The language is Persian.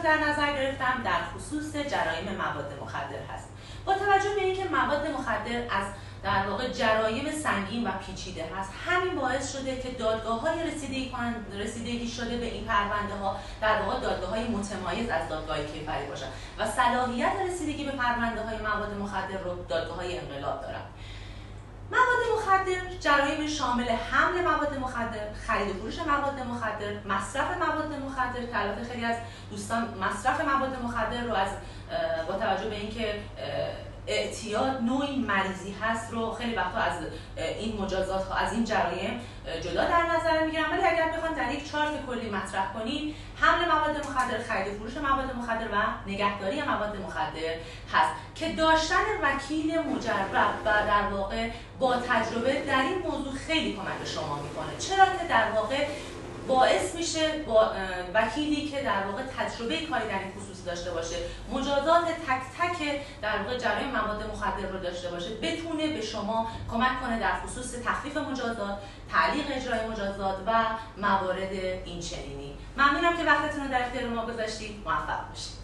رو در نظر گرفتم در خصوص جرایم مواد مخدر هست. با توجه به اینکه مواد مخدر از در واقع جرایم سنگین و پیچیده هست همین باعث شده که دادگاه های رسیدگی, رسیدگی شده به این پرونده ها در واقع دادگاه های متمایز از دادگاه کیفری باشن. و صلاحیت رسیدگی به پرونده های مواد مخدر رو دادگاه های انقلاب دارن. مخدر جرایم شامل حمل مواد مخدر خرید و فروش مواد مخدر مصرف مواد مخدر که خیلی از دوستان مصرف مواد مخدر رو از با توجه به اینکه اعتیاد نوعی مریضی هست رو خیلی وقتا از این مجازات ها از این جرایم جدا در نظر می‌گیرم. ولی اگر بخوان در یک چارت کلی مطرح کنیم حمل خرید فروش مواد مخدر و نگهداری مواد مخدر هست که داشتن وکیل مجرب و در واقع با تجربه در این موضوع خیلی کمک به شما می‌کنه. چرا که در واقع باعث میشه با وکیلی که در واقع تجربه کاری در این خصوص داشته باشه مجازات تک تک در واقع جرایم مواد مخدر رو داشته باشه بتونه به شما کمک کنه در خصوص تخفیف مجازات تعلیق اجرای مجازات و موارد این چنینی ممنونم که وقتتون رو در اختیار ما گذاشتید. موفق باشید.